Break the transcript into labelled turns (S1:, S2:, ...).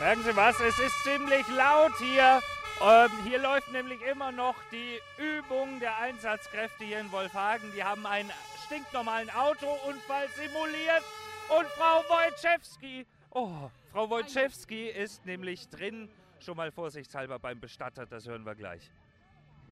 S1: Merken Sie was? Es ist ziemlich laut hier. Ähm, hier läuft nämlich immer noch die Übung der Einsatzkräfte hier in Wolfhagen. Die haben einen stinknormalen Autounfall simuliert. Und Frau Wojciechowski, oh, Frau Wojciechowski ist nämlich drin. Schon mal vorsichtshalber beim Bestatter, das hören wir gleich.